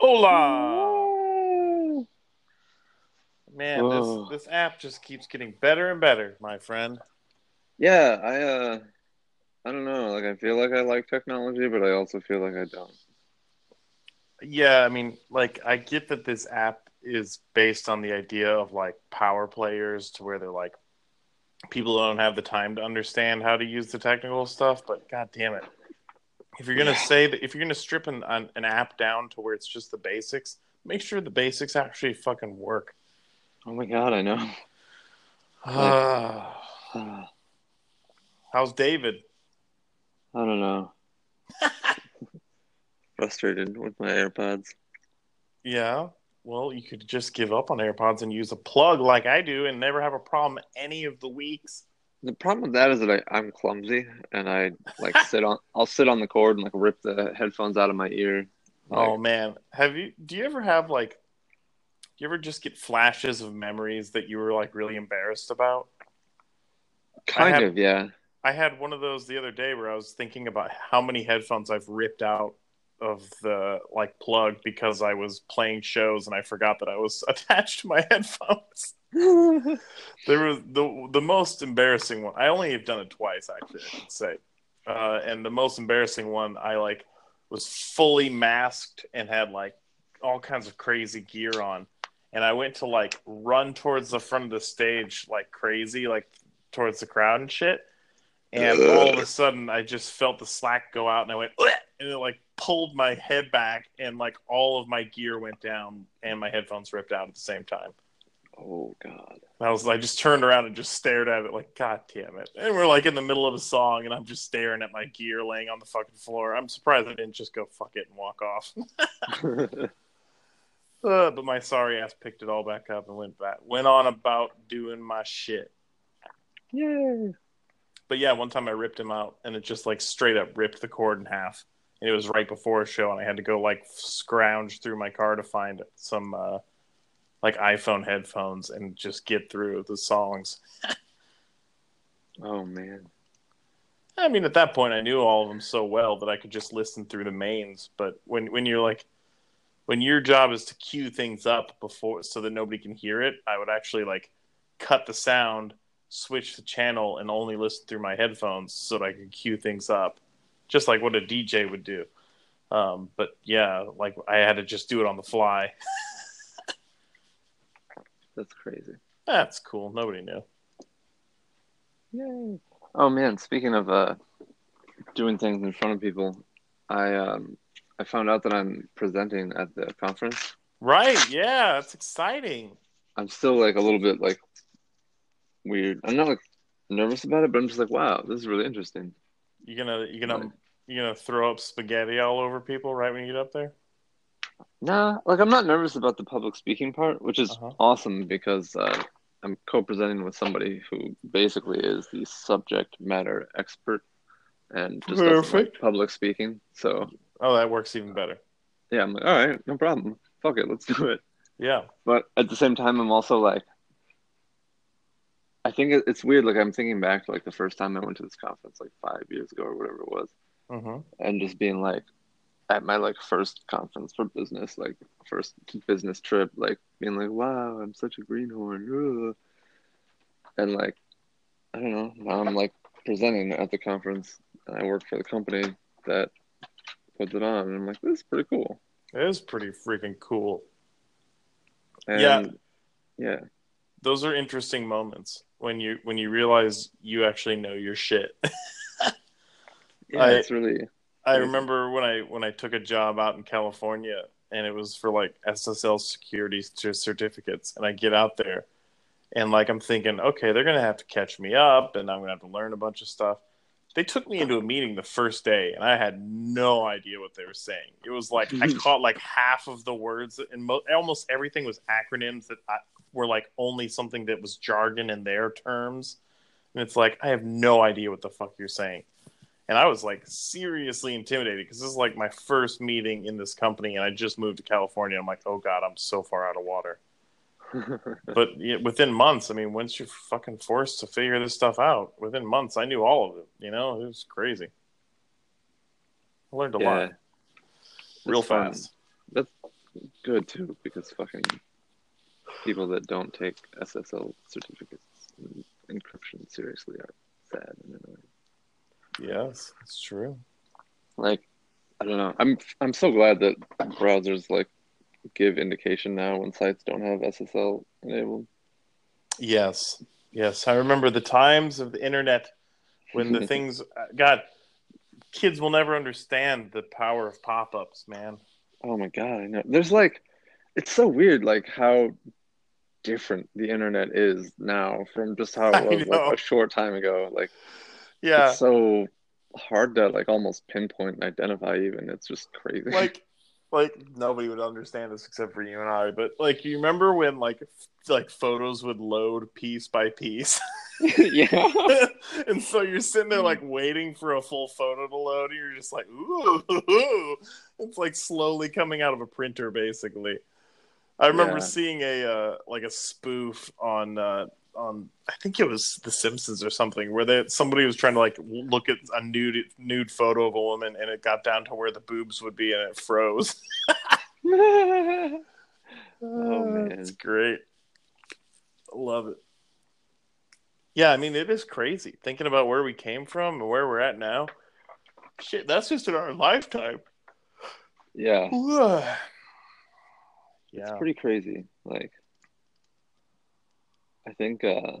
Hola! Man, Whoa. this this app just keeps getting better and better, my friend. Yeah, I uh I don't know, like I feel like I like technology, but I also feel like I don't. Yeah, I mean, like I get that this app is based on the idea of like power players to where they're like people don't have the time to understand how to use the technical stuff, but god damn it. If you're gonna say that if you're gonna strip an, an, an app down to where it's just the basics, make sure the basics actually fucking work. Oh my God, I know. How's David? I don't know. Frustrated with my AirPods. Yeah. Well, you could just give up on AirPods and use a plug like I do and never have a problem any of the weeks. The problem with that is that I, I'm clumsy and I like sit on I'll sit on the cord and like rip the headphones out of my ear. Oh, like, Oh man, have you? Do you ever have like? Do you ever just get flashes of memories that you were like really embarrassed about? kind had- of, yeah. I had one of those the other day where I was thinking about how many headphones I've ripped out of the like plug because I was playing shows and I forgot that I was attached to my headphones. There was the the most embarrassing one. I only have done it twice, actually. I should say. Uh, and the most embarrassing one, I like was fully masked and had like all kinds of crazy gear on, and I went to like run towards the front of the stage like crazy, like towards the crowd and shit. And all of a sudden, I just felt the slack go out, and I went, "Ugh," and it like pulled my head back, and like all of my gear went down, and my headphones ripped out at the same time. Oh God. And I was I just turned around and just stared at it like, God damn it. And we're like in the middle of a song and I'm just staring at my gear laying on the fucking floor. I'm surprised I didn't just go fuck it and walk off. uh, but my sorry ass picked it all back up and went back went on about doing my shit. Yay. But yeah, one time I ripped him out and it just like straight up ripped the cord in half. And it was right before a show and I had to go like scrounge through my car to find some uh like iPhone headphones and just get through the songs. Oh man. I mean, at that point, I knew all of them so well that I could just listen through the mains. But when when you're like, when your job is to cue things up before so that nobody can hear it, I would actually like cut the sound, switch the channel, and only listen through my headphones so that I could cue things up, just like what a DJ would do. Um, but yeah, like I had to just do it on the fly. That's crazy. That's cool. Nobody knew. Yay. Oh man, speaking of uh doing things in front of people, I um I found out that I'm presenting at the conference. Right? Yeah, that's exciting. I'm still like a little bit like weird. I'm not like nervous about it, but I'm just like, wow, this is really interesting. You gonna you gonna Right. you gonna throw up spaghetti all over people right when you get up there? Nah, like I'm not nervous about the public speaking part, which is Uh-huh. awesome because uh, I'm co-presenting with somebody who basically is the subject matter expert and just like Perfect. public speaking. So Oh, that works even better. yeah, I'm like, all right, no problem. Fuck it, let's do it. Yeah. But at the same time, I'm also like, I think it's weird. Like I'm thinking back to like the first time I went to this conference, like five years ago or whatever it was, hmm and just being like, at my like first conference for business, like first business trip, like being like, wow, I'm such a greenhorn, and like, I don't know. Now I'm like presenting at the conference, and I work for the company that puts it on, and I'm like, this is pretty cool. It is pretty freaking cool. And Yeah. yeah, Those are interesting moments when you when you realize you actually know your shit. yeah, I- it's really I remember when I when I took a job out in California and it was for like SSL security certificates and I get out there and like I'm thinking, okay, they're gonna have to catch me up and I'm gonna have to learn a bunch of stuff. They took me into a meeting the first day and I had no idea what they were saying. It was like I mm-hmm. caught like half of the words and mo- almost everything was acronyms that I, were like only something that was jargon in their terms. And it's like I have no idea what the fuck you're saying and I was like seriously intimidated because this is like my first meeting in this company, and I just moved to California. I'm like, oh god, I'm so far out of water. But yeah, within months, I mean, once you're fucking forced to figure this stuff out, within months, I knew all of it. You know, it was crazy. I learned a yeah. lot real It's fun. fast. good too, because fucking people that don't take SSL certificates and encryption seriously are sad and annoying. Yes, it's true. Like, I don't know. I'm I'm so glad that browsers like give indication now when sites don't have SSL enabled. Yes, yes. I remember the times of the internet when the things. Uh, god, kids will never understand the power of pop-ups, man. Oh my god, I know. There's like, it's so weird, like how different the internet is now from just how it was like a short time ago. Like, Yeah, it's so hard to like almost pinpoint and identify. Even it's just crazy. like like nobody would understand this except for you and I. But like, you remember when like f- like photos would load piece by piece, yeah, and so you're sitting there like waiting for a full photo to load, and you're just like, ooh, it's like slowly coming out of a printer, basically. I remember Yeah. seeing a uh, like a spoof on uh, on I think it was The Simpsons or something where they, somebody was trying to like look at a nude nude photo of a woman and it got down to where the boobs would be and it froze. oh man, it's great. I love it. Yeah, I mean it is crazy thinking about where we came from and where we're at now. Shit, that's just in our lifetime. yeah, yeah. it's pretty crazy. Like, I think uh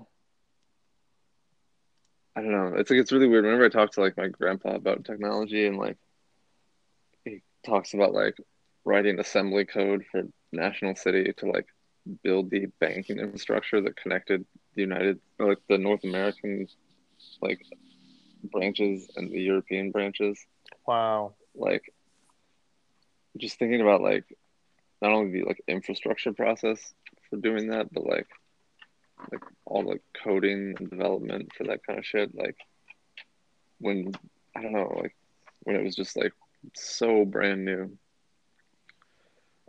I don't know. It's like it's really weird. Whenever I talk to like my grandpa about technology and like he talks about like writing assembly code for National City to like build the banking infrastructure that connected the United or like the North American like branches and the European branches. Wow. Like just thinking about like not only the like infrastructure process for doing that, but like like all the coding and development for that kind of shit. Like when I don't know, like when it was just like so brand new.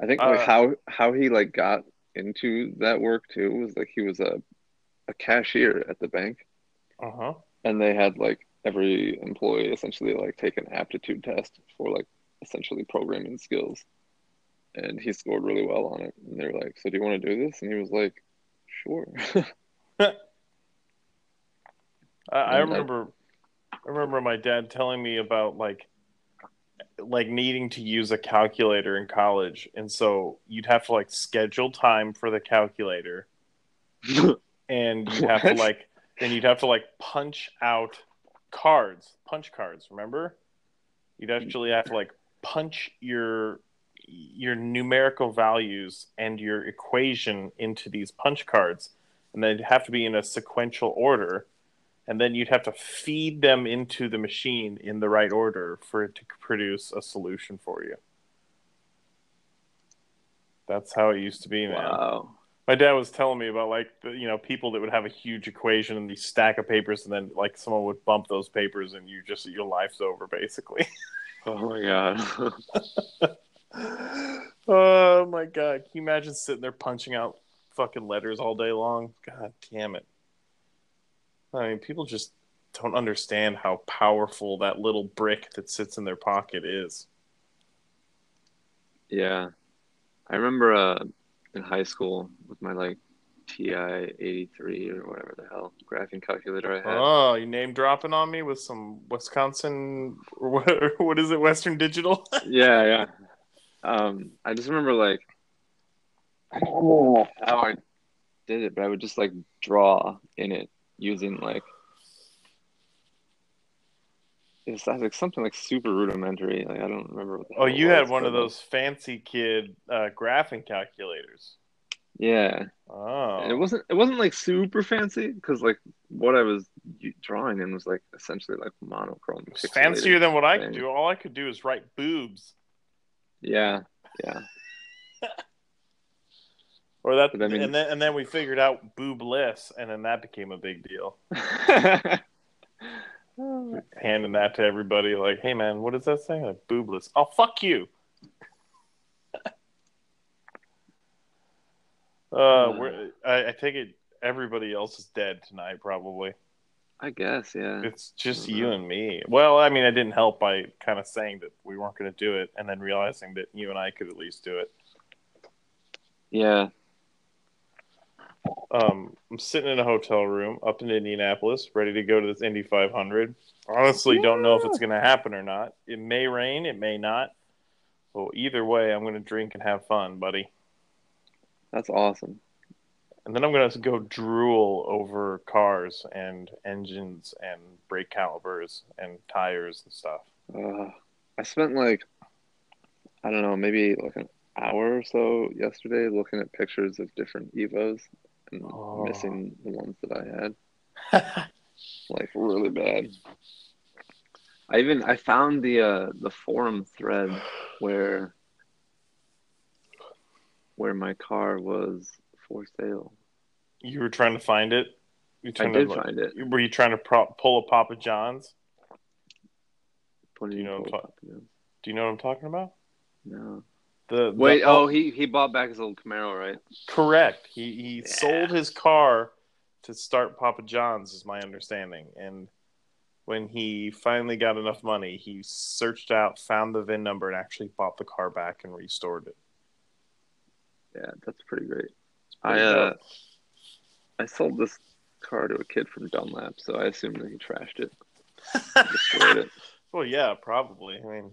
I think like Uh, how how he like got into that work too was like he was a a cashier at the bank Uh huh. and they had like every employee essentially like take an aptitude test for like essentially programming skills and he scored really well on it and they were like so do you want to do this and he was like sure I, I remember, I remember my dad telling me about like, like needing to use a calculator in college, and so you'd have to like schedule time for the calculator, and you'd have to like, then you'd have to like punch out cards, punch cards. Remember, you'd actually have to like punch your your numerical values and your equation into these punch cards, and they'd have to be in a sequential order and then you'd have to feed them into the machine in the right order for it to produce a solution for you. That's how it used to be, man. wow My dad was telling me about like the, you know people that would have a huge equation and these stack of papers, and then like someone would bump those papers, and you just your life's over basically. oh my god oh my god! Can you imagine sitting there punching out fucking letters all day long? God damn it! I mean, people just don't understand how powerful that little brick that sits in their pocket is. yeah i remember uh in high school with my like ti 83 or whatever the hell graphing calculator i had Oh, you name dropping on me with some Wisconsin? Or what, what is it? Western Digital? yeah yeah um i just remember like I don't know how I did it, but I would just like draw in it using like it's like something like super rudimentary. Like I don't remember what the oh, hell it you had one of but, like, those fancy kid uh, graphing calculators. Yeah, Oh, and it wasn't it wasn't like super fancy because like what I was drawing in was like essentially like monochrome. It's fancier than what I could do. All I could do is write boobs, Yeah, yeah. or that, I mean- and then and then we figured out boobless, and then that became a big deal. Handing that to everybody, like, "Hey, man, what does that say?" Like, boobless. Oh, fuck you. Uh, we're, I, I take it everybody else is dead tonight, probably. I guess, yeah. It's just you and me. Well, I mean, I didn't help by kind of saying that we weren't going to do it, and then realizing that you and I could at least do it. Yeah. Um, I'm sitting in a hotel room up in Indianapolis, ready to go to this Indy 500. Honestly, don't know if it's going to happen or not. It may rain, it may not. Well, either way, I'm going to drink and have fun, buddy. That's awesome. And then I'm going to go drool over cars and engines and brake calipers and tires and stuff. Uh, I spent like, I don't know, maybe like an hour or so yesterday looking at pictures of different Evos and Oh. missing the ones that I had. Like really bad. I even I found the uh the forum thread where where my car was for sale. you were trying to find it? You I trying did to, like- find it. Were you trying to pro- pull a Papa John's? Do you you know what I'm pull talk- Do you know what I'm talking about? No. The, the Wait, oh, he he bought back his old Camaro, right? Correct. He he Yeah. sold his car to start Papa John's, is my understanding. And when he finally got enough money, he searched out, found the VIN number, and actually bought the car back and restored it. Yeah, that's pretty great. I uh. I sold this car to a kid from Dunlap, so I assume that he trashed it, destroyed it. well, yeah, probably. I mean,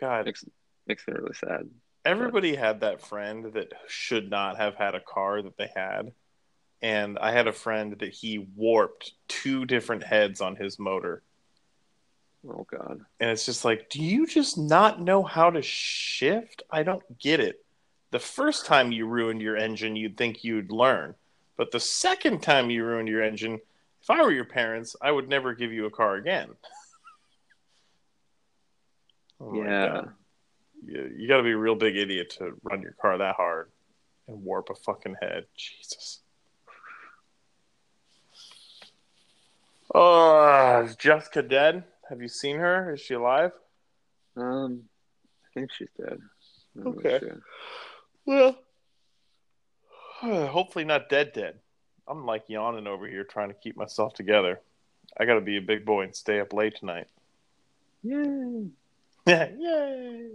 God, Makes makes me really sad. everybody had that friend that should not have had a car that they had. And I had a friend that he warped two different heads on his motor. Oh God. And it's just like, do you just not know how to shift? I don't get it. The first time you ruined your engine, you'd think you'd learn. But the second time you ruined your engine, if I were your parents, I would never give you a car again. Oh yeah. You, you got to be a real big idiot to run your car that hard and warp a fucking head. Jesus. Oh, is Jessica dead? Have you seen her? Is she alive? Um, I think she's dead. I'm Okay. sure. Well, hopefully not dead dead. I'm like yawning over here trying to keep myself together. I got to be a big boy and stay up late tonight. Yay. Yay!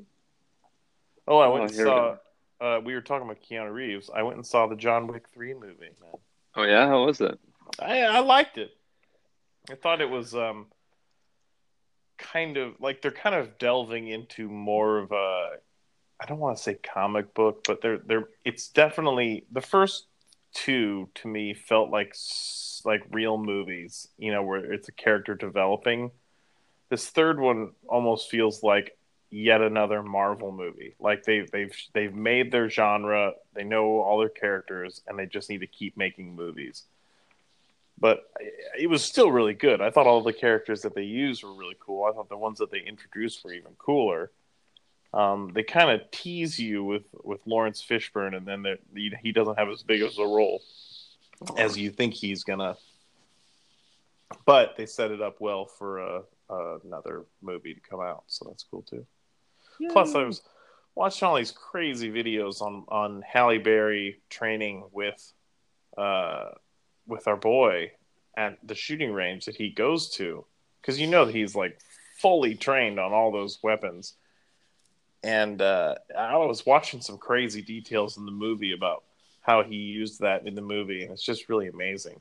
Oh, I Oh, went and here we saw. Uh, we were talking about Keanu Reeves. I went and saw the John Wick three movie. Man, Oh yeah, how was it? I I liked it. I thought it was um kind of like they're kind of delving into more of a I don't want to say comic book, but they're they're it's definitely the first two to me felt like like real movies, you know, where it's a character developing. This third one almost feels like yet another Marvel movie. Like they they've they've made their genre, they know all their characters and they just need to keep making movies but it was still really good. I thought all the characters that they used were really cool. I thought the ones that they introduced were even cooler. Um, they kind of tease you with with Laurence Fishburne, and then he he doesn't have as big as a role as you think he's gonna. But they set it up well for uh, another movie to come out, so that's cool too. Plus, I was watching all these crazy videos on on Halle Berry training with uh, with our boy at the shooting range that he goes to, because you know that he's like fully trained on all those weapons. And uh, I was watching some crazy details in the movie about how he used that in the movie, and it's just really amazing.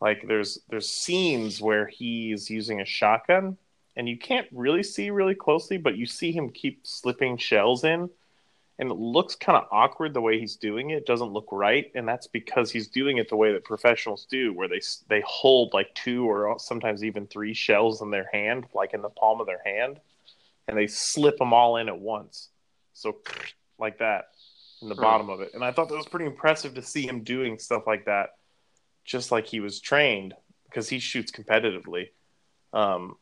Like there's there's scenes where he's using a shotgun, and you can't really see really closely, but you see him keep slipping shells in, and it looks kind of awkward the way he's doing it. It doesn't look right, and that's because he's doing it the way that professionals do, where they they hold like two or sometimes even three shells in their hand, like in the palm of their hand, and they slip them all in at once, so like that in the Huh. bottom of it. And I thought that was pretty impressive to see him doing stuff like that, just like he was trained, because he shoots competitively. Um,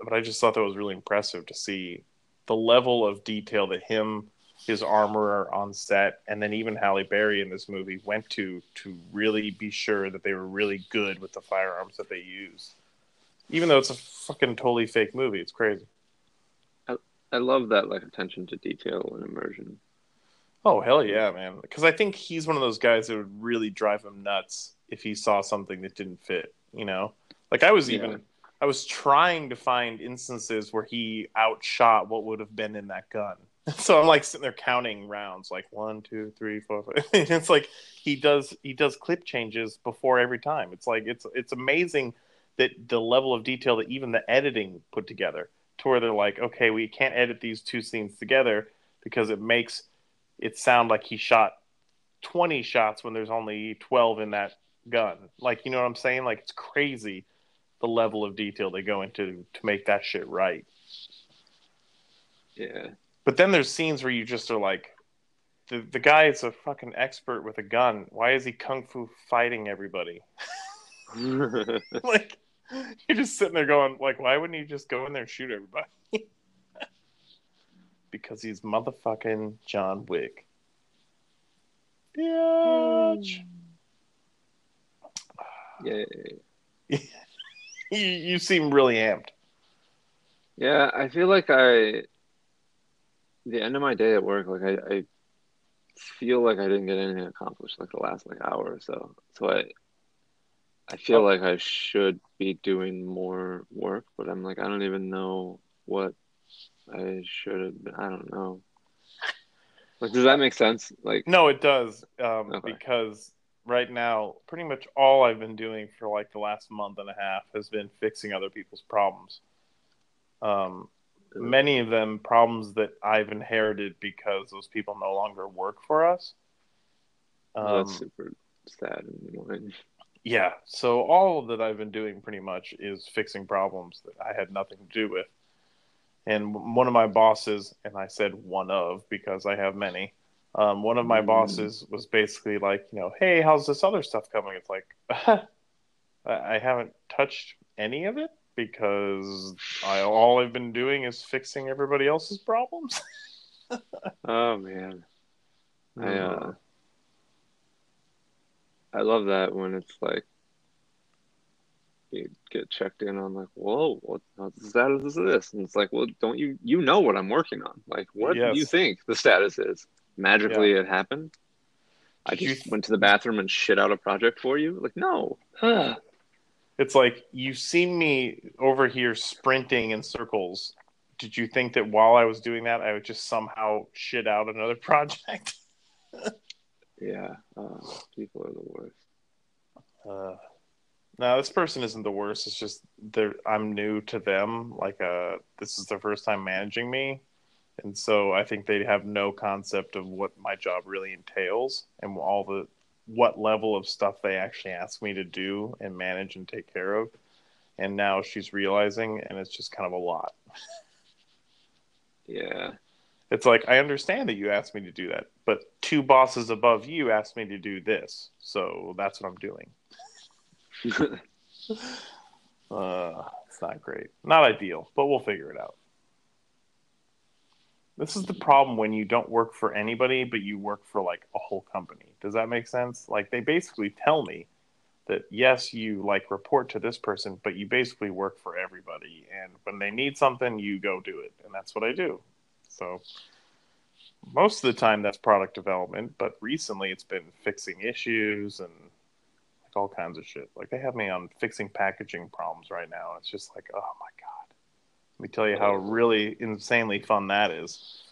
but I just thought that was really impressive to see the level of detail that him, his armorer on set, and then even Halle Berry in this movie went to to really be sure that they were really good with the firearms that they use. Even though it's a fucking totally fake movie, it's crazy. I love that like attention to detail and immersion. Oh hell yeah, man! Because I think he's one of those guys that would really drive him nuts if he saw something that didn't fit. You know, like I was even Yeah. I was trying to find instances where he outshot what would have been in that gun. So I'm like sitting there counting rounds, like one, two, three, four. And it's like he does he does clip changes before every time. It's like it's it's amazing that the level of detail that even the editing put together to where they're like, okay, we can't edit these two scenes together because it makes it sound like he shot 20 shots when there's only 12 in that gun. Like, you know what I'm saying? Like, it's crazy the level of detail they go into to make that shit right. Yeah. But then there's scenes where you just are like, the, the guy is a fucking expert with a gun. Why is he kung fu fighting everybody? like, you're just sitting there going, like, why wouldn't he just go in there and shoot everybody? because he's motherfucking John Wick. Bitch. yeah. you, you seem really amped. Yeah, I feel like I the end of my day at work, like I, I feel like I didn't get anything accomplished like the last like hour or so. So I I feel Oh. like I should be doing more work, but I'm like I don't even know what I should have been. I don't know. Like does that make sense? Like No, it does. Um, Okay. Because right now, pretty much all I've been doing for like the last month and a half has been fixing other people's problems. Um, many of them problems that I've inherited because those people no longer work for us. Um, that's super sad and annoying. Yeah, so all that I've been doing pretty much is fixing problems that I had nothing to do with. And one of my bosses, and I said one of because I have many, um, one of my Mm. bosses was basically like, you know, hey, how's this other stuff coming? It's like, I haven't touched any of it because I, all I've been doing is fixing everybody else's problems. Oh man. Mm-hmm. uh I love that when it's like you get checked in on like, whoa, what what's the status of this? And it's like, well, don't you you know what I'm working on? Like, what do you think the status is? Magically, it happened. I you just went to the bathroom and shit out a project for you. Like, no. Ugh. It's like you've seen me over here sprinting in circles. Did you think that while I was doing that, I would just somehow shit out another project? yeah, uh, people are the worst. Uh, no, this person isn't the worst. It's just they're I'm new to them. Like, uh, this is their first time managing me, and so I think they have no concept of what my job really entails and all the what level of stuff they actually ask me to do and manage and take care of. And now she's realizing, and it's just kind of a lot. Yeah, It's like I understand that you asked me to do that, but two bosses above you asked me to do this, so that's what I'm doing. Uh, it's not great, not ideal, but we'll figure it out. This is the problem when you don't work for anybody, but you work for like a whole company. Does that make sense? Like they basically tell me that yes, you like report to this person, but you basically work for everybody, and when they need something, you go do it, and that's what I do. So most of the time that's product development, but recently it's been fixing issues and like all kinds of shit. Like they have me on fixing packaging problems right now. It's just like, oh my god. Let me tell you how really insanely fun that is.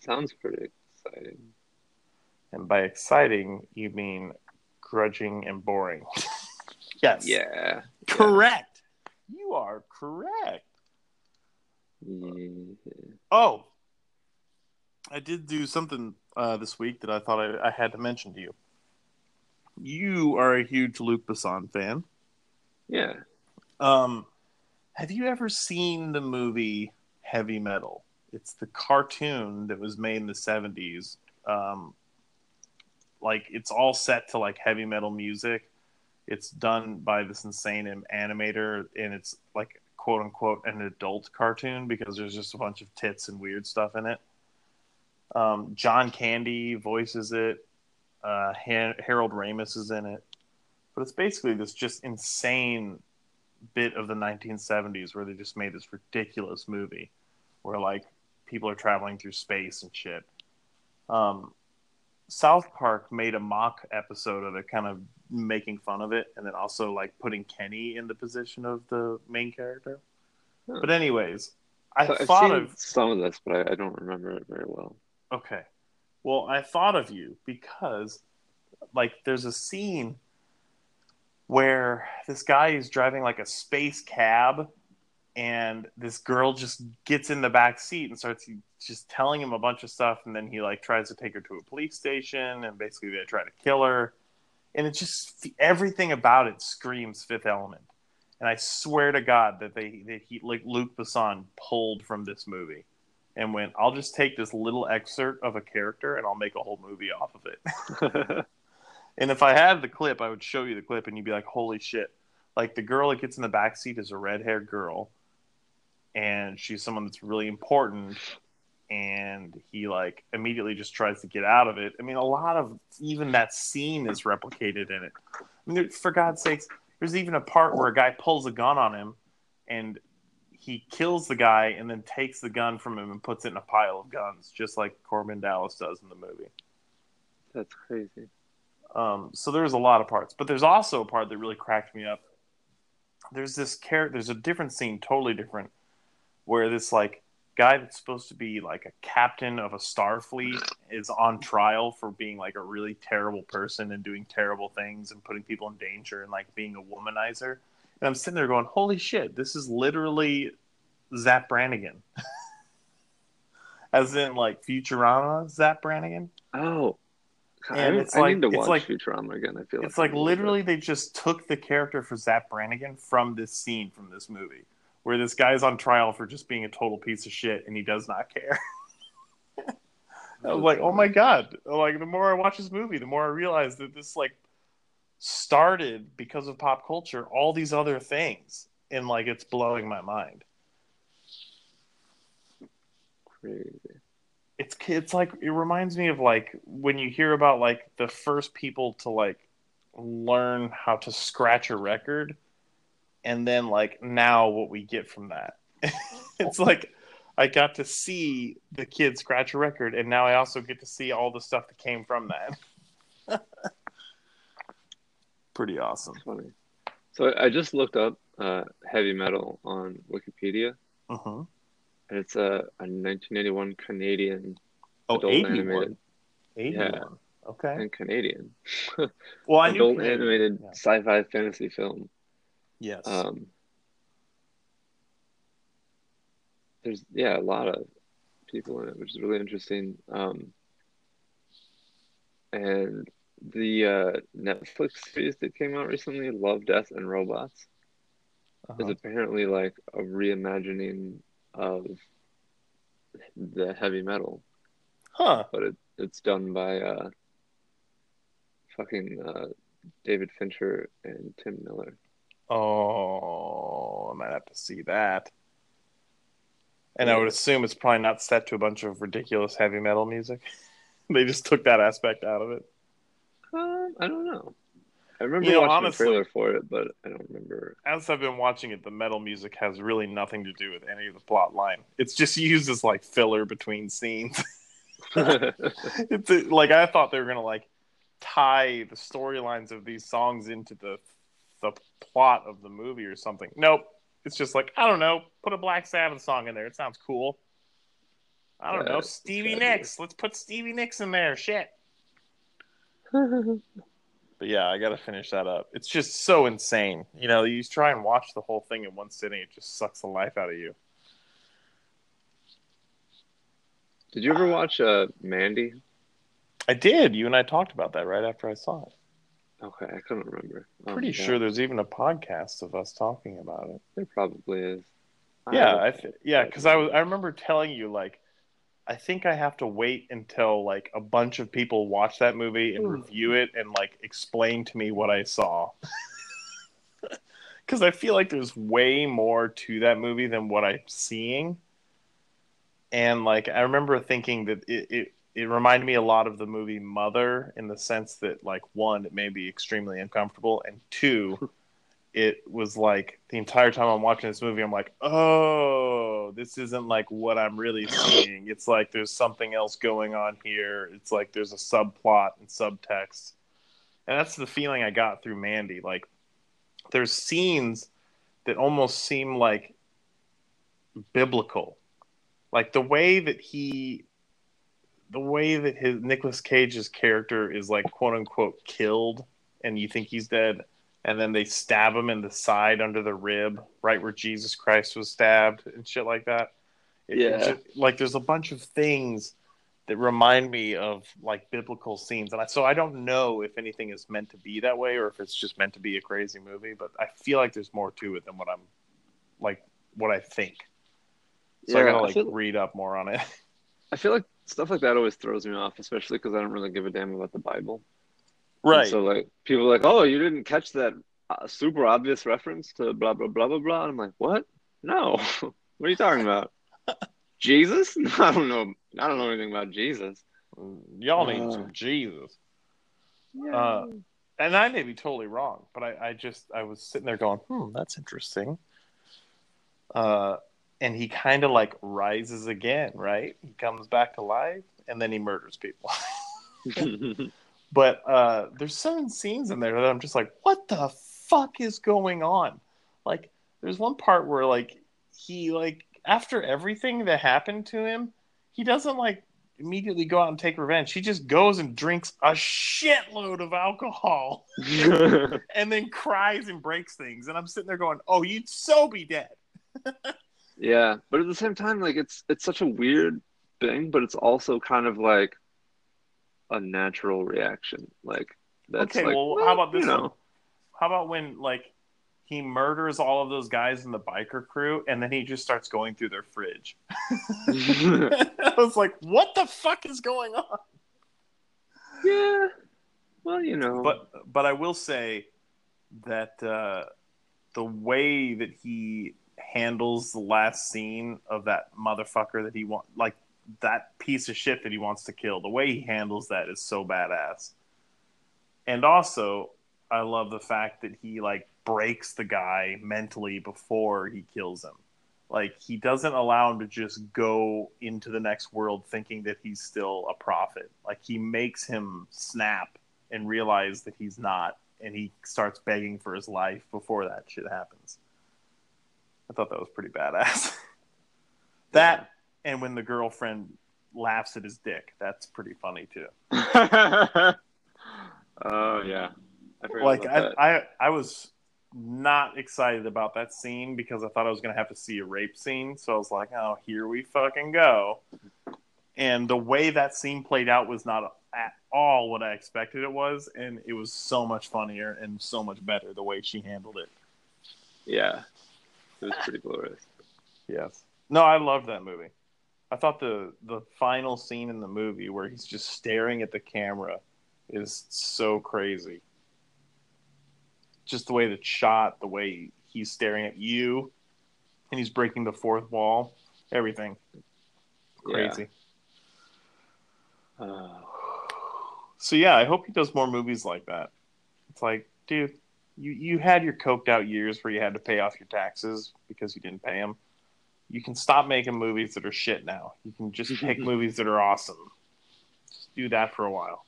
sounds pretty exciting. And by exciting, you mean grudging and boring. yes. Yeah, Correct. You are correct. yeah. Oh, I did do something uh, this week that I thought I, I had to mention to you. You are a huge Luc Besson fan. yeah. Um, have you ever seen the movie Heavy Metal? It's the cartoon that was made in the 70s. Um, like, it's all set to like heavy metal music. It's done by this insane animator, and it's like quote unquote an adult cartoon because there's just a bunch of tits and weird stuff in it. Um, John Candy voices it. Uh, Han- Harold Ramis is in it, but it's basically this just insane bit of the 1970s where they just made this ridiculous movie where like people are traveling through space and shit. Um, South Park made a mock episode of it, kind of making fun of it, and then also like putting Kenny in the position of the main character. Huh. But anyways, I So thought of some of this, but I, I don't remember it very well. Okay. Well, I thought of you because, like, there's a scene where this guy is driving like a space cab, and this girl just gets in the back seat and starts just telling him a bunch of stuff, and then he like tries to take her to a police station, and basically they try to kill her, and it just everything about it screams Fifth Element. And I swear to God that they that he like Luc Besson pulled from this movie and went, I'll just take this little excerpt of a character and I'll make a whole movie off of it. and if I had the clip, I would show you the clip and you'd be like, holy shit. Like the girl that gets in the back seat is a red haired girl and she's someone that's really important and he like immediately just tries to get out of it. I mean, a lot of even that scene is replicated in it. I mean, there- for God's sakes, there's even a part where a guy pulls a gun on him and he kills the guy and then takes the gun from him and puts it in a pile of guns, just like Korben Dallas does in the movie. That's crazy. Um, so there's a lot of parts, but there's also a part that really cracked me up. There's this character. There's a different scene, totally different, where this like guy that's supposed to be like a captain of a star fleet is on trial for being like a really terrible person and doing terrible things and putting people in danger and like being a womanizer. And I'm sitting there going, "Holy shit! This is literally Zap Brannigan." As in, like Futurama, Zap Brannigan. Oh, I, And it's I like- need to it's watch like- Futurama again. I feel like It's like little literally they just took the character for Zap Brannigan from this scene from this movie, where this guy's on trial for just being a total piece of shit and he does not care. I was like, oh my god! Like the more I watch this movie, the more I realize that this like started because of pop culture, all these other things, and like it's blowing my mind. crazy. it's it's like it reminds me of like when you hear about like the first people to like learn how to scratch a record and then like now what we get from that it's like i got to see the kid scratch a record and now i also get to see all the stuff that came from that pretty awesome It's funny. So I just looked up uh, heavy metal on Wikipedia, uh-huh. and it's a, a 1981 Canadian oh adult 81 animated 81 Yeah. okay and Canadian well i knew adult Canadian. animated Yeah. sci-fi fantasy film. Yes Um, there's yeah a lot of people in it, which is really interesting. Um, and the uh, Netflix series that came out recently, Love, Death, and Robots, is Uh-huh. apparently like a reimagining of the heavy metal, huh but it it's done by uh, fucking uh, David Fincher and Tim Miller. Oh, I might have to see that. And I would assume it's probably not set to a bunch of ridiculous heavy metal music. they just took that aspect out of it. Um, I don't know. I remember You know, watching honestly- the trailer for it, but I don't remember. As I've been watching it, the metal music has really nothing to do with any of the plot line. It's just used as like filler between scenes. it's like I thought they were gonna like tie the storylines of these songs into the the plot of the movie or something. Nope. It's just like I don't know. Put a Black Sabbath song in there. It sounds cool. I don't know. Stevie exactly. Nicks. Let's put Stevie Nicks in there. Shit. But yeah, I got to finish that up. It's just so insane. You know, you try and watch the whole thing in one sitting, it just sucks the life out of you. Did you ever watch uh, Mandy? I did. You and I talked about that right after I saw it. Okay, I couldn't remember. Oh, Pretty yeah, sure there's even a podcast of us talking about it. there probably is. Yeah, I I th- yeah, because I was I remember telling you like I think I have to wait until like a bunch of people watch that movie and Hmm. review it and like explain to me what I saw. Because I feel like there's way more to that movie than what I'm seeing, and like I remember thinking that it, it it reminded me a lot of the movie Mother in the sense that like one it may be extremely uncomfortable and two it was like the entire time I'm watching this movie, I'm like, oh, this isn't like what I'm really seeing. It's like there's something else going on here. It's like there's a subplot and subtext. And that's the feeling I got through Mandy. Like there's scenes that almost seem like biblical. like the way that he the way that his Nicolas Cage's character is like quote unquote killed and you think he's dead and then they stab him in the side under the rib right where Jesus Christ was stabbed and shit like that. It- Yeah. ju- like there's a bunch of things that remind me of like biblical scenes and I, so I don't know if anything is meant to be that way or if it's just meant to be a crazy movie but I feel like there's more to it than what I'm like what I think. So I gotta like feel- read up more on it. I feel like stuff like that always throws me off, especially because I don't really give a damn about the Bible. And so like people are like, oh, you didn't catch that uh, super obvious reference to blah blah blah blah blah. And I'm like, what? No. what are you talking about? Jesus? I don't know. I don't know anything about Jesus. Y'all need Uh. some Jesus. Yeah. Uh, and I may be totally wrong, but I, I just I was sitting there going, hmm, that's interesting. Uh, and he kind of like rises again, right? He comes back alive and then he murders people. but uh, there's some scenes in there that I'm just like, what the fuck is going on? Like, there's one part where like he like after everything that happened to him, he doesn't like immediately go out and take revenge. He just goes and drinks a shitload of alcohol and then cries and breaks things. And I'm sitting there going, "Oh, you'd so be dead." yeah, but at the same time, like it's it's such a weird thing, but it's also kind of like a natural reaction. Like that's okay, like, well, how about this you know, one? How about when like he murders all of those guys in the biker crew, and then he just starts going through their fridge? I was like, "What the fuck is going on?" yeah. Well, you know, But but I will say that uh, the way that he handles the last scene of that motherfucker that he want like that piece of shit that he wants to kill, the way he handles that is so badass. And also, I love the fact that he like breaks the guy mentally before he kills him. Like he doesn't allow him to just go into the next world thinking that he's still a prophet. Like he makes him snap and realize that he's not, and he starts begging for his life before that shit happens. I thought that was pretty badass. that and when the girlfriend laughs at his dick, that's pretty funny too. oh yeah. I Like I. I, I was not excited about that scene because I thought I was gonna have to see a rape scene. So I was like, oh, here we fucking go. And the way that scene played out was not at all what I expected it was, and it was so much funnier and so much better the way she handled it. yeah, it was pretty glorious. Yes. No, I loved that movie. I thought the the final scene in the movie where he's just staring at the camera is so crazy. Just the way it's shot, the way he's staring at you, and he's breaking the fourth wall, everything crazy. Uh, So yeah, I hope he does more movies like that. It's like, dude, you you had your coked out years where you had to pay off your taxes because you didn't pay them. You can stop making movies that are shit now. You can just pick movies that are awesome. Just do that for a while.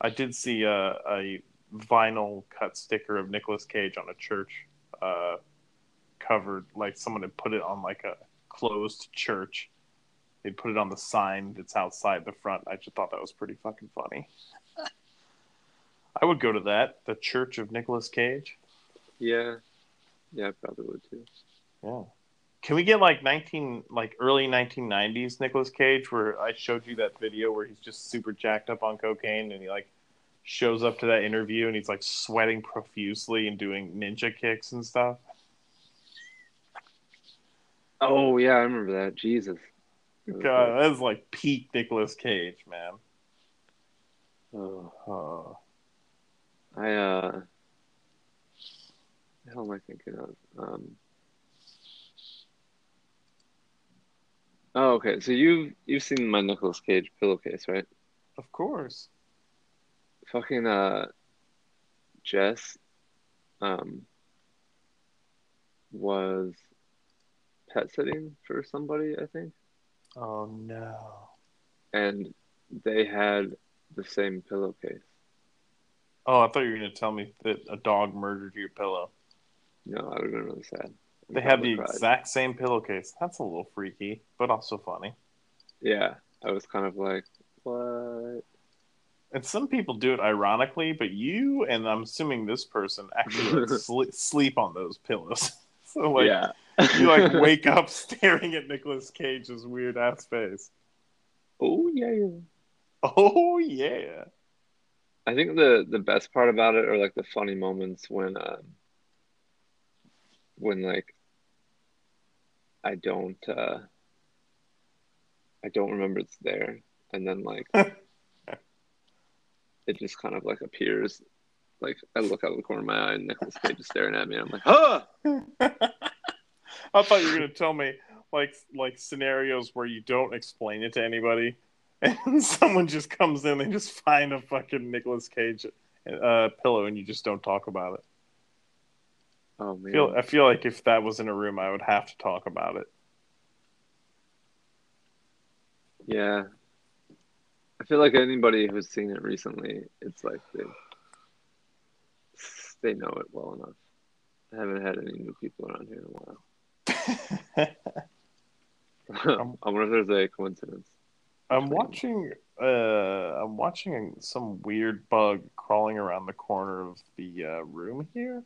I did see a, a vinyl cut sticker of Nicolas Cage on a church uh, covered, like someone had put it on like a closed church they put it on the sign that's outside the front. I just thought that was pretty fucking funny. I would go to that, the Church of Nicolas Cage. yeah, yeah, I probably would too. Yeah. Can we get like nineteen, like early nineteen nineties Nicolas Cage, where I showed you that video where he's just super jacked up on cocaine and he like shows up to that interview and he's like sweating profusely and doing ninja kicks and stuff. Oh yeah, I remember that. Jesus. God, that was like peak Nicolas Cage, man. Oh, Oh. I uh, what the hell am I thinking of? Um. Oh, okay. So you've you've seen my Nicolas Cage pillowcase, right? Of course. Fucking uh, Jess, um, was pet sitting for somebody, I think, Oh no. and they had the same pillowcase. Oh, I thought you were going to tell me that a dog murdered your pillow. No, I would have been really sad. They have the cried. exact same pillowcase. That's a little freaky, but also funny. Yeah, I was kind of like, what? And some people do it ironically, but you and I'm assuming this person actually like, sle- sleep on those pillows. so like yeah. you like wake up staring at Nicolas Cage's weird ass face. oh yeah. Oh yeah. I think the the best part about it are like the funny moments when um when like I don't uh I don't remember it's there. And then like it just kind of like appears like I look out of the corner of my eye and Nicolas Cage is staring at me. And I'm like, huh! I thought you were gonna tell me like like scenarios where you don't explain it to anybody, and someone just comes in they just find a fucking Nicolas Cage uh, pillow, and you just don't talk about it. Oh I man. feel, I feel like if that was in a room, I would have to talk about it. Yeah. I feel like anybody who's seen it recently, it's like they they know it well enough. I haven't had any new people around here in a while. I wonder if there's a coincidence. I'm watching. Uh, I'm watching some weird bug crawling around the corner of the uh, room here.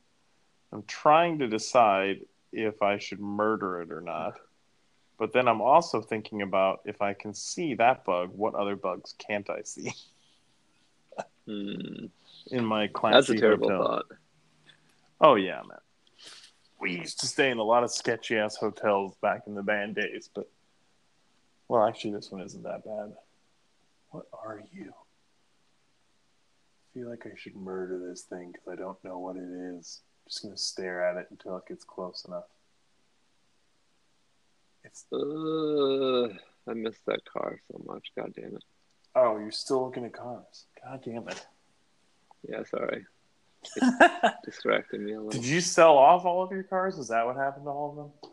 I'm trying to decide if I should murder it or not. But then I'm also thinking about if I can see that bug, what other bugs can't I see Hmm. in my classy That's a terrible hotel? thought. Oh yeah, man. We used to stay in a lot of sketchy ass hotels back in the band days, but well, actually, this one isn't that bad. What are you? I feel like I should murder this thing because I don't know what it is. I'm just gonna stare at it until it gets close enough. It's Uh, I miss that car so much. God damn it. oh, you're still looking at cars. God damn it! Yeah, sorry. Distracted me a little. Did you sell off all of your cars? Is that what happened to all of them?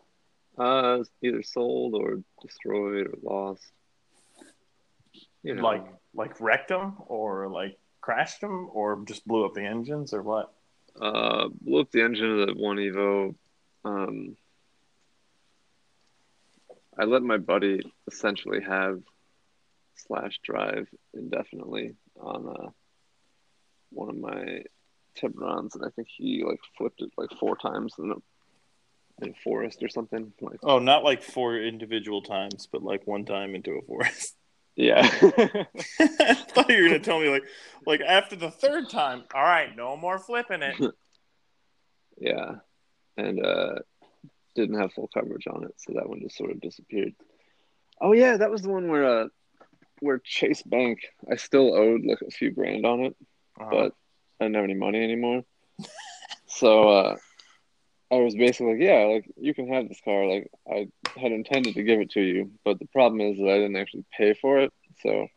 Uh, either sold or destroyed or lost. You know, Like like wrecked them or like crashed them or just blew up the engines or what? uh, blew up the engine of the one Evo. Um, I let my buddy essentially have slash drive indefinitely on uh, one of my Tiburons, and I think he like flipped it like four times in a in a forest or something. Like, Oh, not like four individual times, but like one time into a forest. yeah, I thought you were gonna tell me like, like after the third time. All right, no more flipping it. yeah, and uh, didn't have full coverage on it, so that one just sort of disappeared. Oh yeah, that was the one where uh, where Chase Bank. I still owed like a few grand on it, Uh-huh. but I didn't have any money anymore. so uh, I was basically like, yeah, like you can have this car. Like I had intended to give it to you, but the problem is that I didn't actually pay for it. So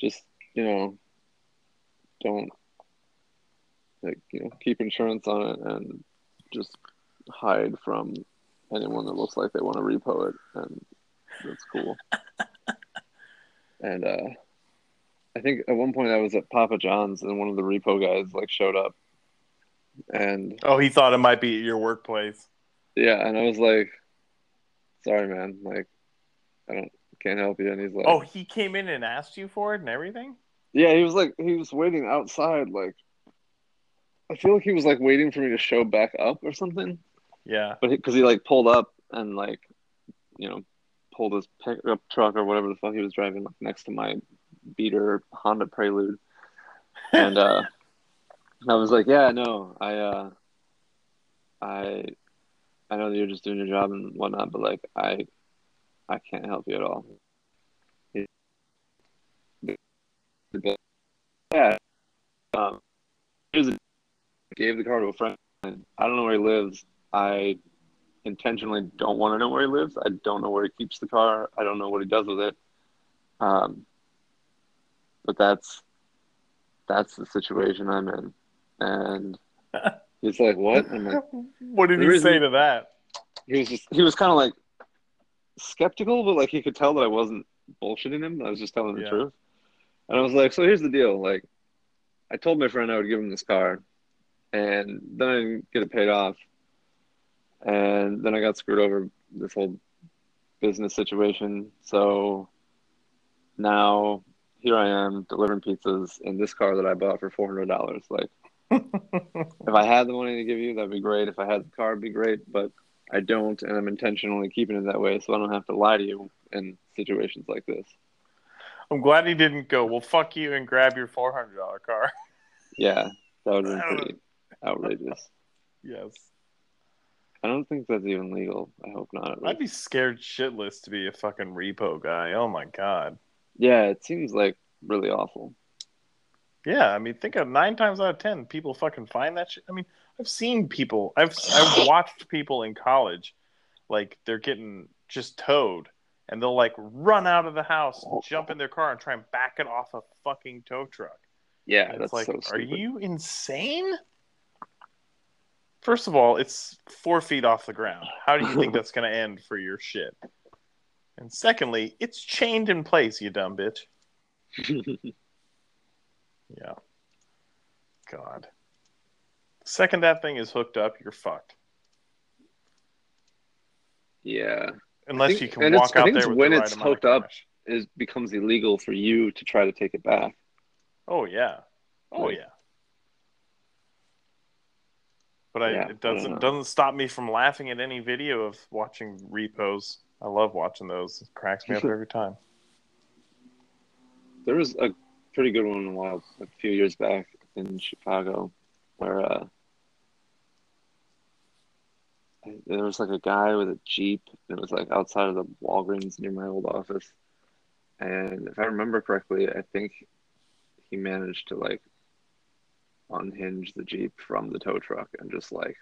just you know, don't like you know keep insurance on it and just hide from anyone that looks like they want to repo it, and that's cool. and uh, I think at one point I was at Papa John's and one of the repo guys like showed up, and oh, he thought it might be at your workplace. yeah, and I was like, "Sorry, man, like I don't can't help you." And he's like, Oh, he came in and asked you for it and everything. Yeah, he was like he was waiting outside. Like I feel like he was like waiting for me to show back up or something. Yeah. But because he, like pulled up and like you know pulled his pickup truck or whatever the fuck he was driving like next to my beater Honda Prelude, and uh, I was like, yeah, no, I uh, I I know that you're just doing your job and whatnot, but like I I can't help you at all. Yeah. Um, gave the car to a friend. I don't know where he lives. I intentionally don't want to know where he lives. I don't know where he keeps the car. I don't know what he does with it. Um, but that's that's the situation I'm in. And he's like, "What?" Like, What did he say to that? he was just he was kind of like skeptical, but like he could tell that I wasn't bullshitting him. I was just telling the Yeah. truth. And I was like, so here's the deal. Like, I told my friend I would give him this car, and then I didn't get it paid off. and then I got screwed over this whole business situation. So now here I am delivering pizzas in this car that I bought for four hundred dollars. Like, if I had the money to give you, that'd be great. If I had the car, it'd be great. But I don't, and I'm intentionally keeping it that way so I don't have to lie to you in situations like this. I'm glad he didn't go. Well, fuck you and grab your four hundred dollar car. Yeah, that would have been pretty outrageous. yes, I don't think that's even legal. I hope not. I'd be scared shitless to be a fucking repo guy. Oh my god. Yeah, it seems like really awful. Yeah, I mean, think of nine times out of ten, people fucking find that shit. I mean, I've seen people, I've I've watched people in college, like they're getting just towed, and they'll like run out of the house, jump in their car, and try and back it off a fucking tow truck. Yeah, And that's it's like, so are you insane? First of all, it's four feet off the ground. How do you think that's going to end for your shit? And secondly, it's chained in place, you dumb bitch. Yeah. God. The second that thing is hooked up, you're fucked. yeah, Unless think- you can walk out there when the right it's hooked up. it becomes illegal for you to try to take it back. Oh yeah. Oh Like- yeah. But I, Yeah, it doesn't doesn't stop me from laughing at any video of watching repos. I love watching those. It cracks me up every time. There was a pretty good one a while, a few years back in Chicago, where uh, there was like a guy with a jeep, and it was like outside of the Walgreens near my old office. And if I remember correctly, I think he managed to like unhinge the jeep from the tow truck and just like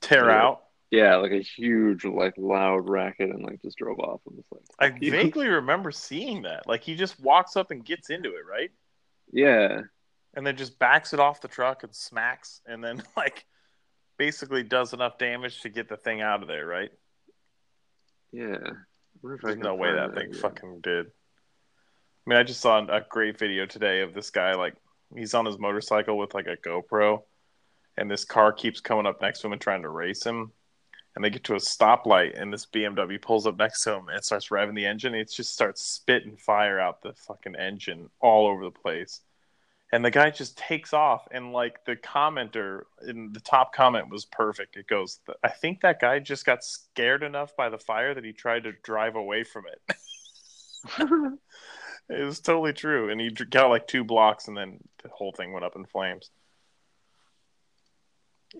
Tear out. Yeah, like a huge like loud racket, and like just drove off and was like I you." vaguely remember seeing that. Like he just walks up and gets into it, right? yeah, and then just backs it off the truck and smacks and then like basically does enough damage to get the thing out of there right yeah. I wonder if I there's no way find that thing fucking did i mean i just saw a great video today of this guy like he's on his motorcycle with like a gopro and this car keeps coming up next to him and trying to race him and they get to a stoplight and this bmw pulls up next to him and starts revving the engine. It just starts spitting fire out the fucking engine all over the place. And the guy just takes off and like the commenter in the top comment was perfect. It goes i think that guy just got scared enough by the fire that he tried to drive away from it. It was totally true. And he got like two blocks and then the whole thing went up in flames.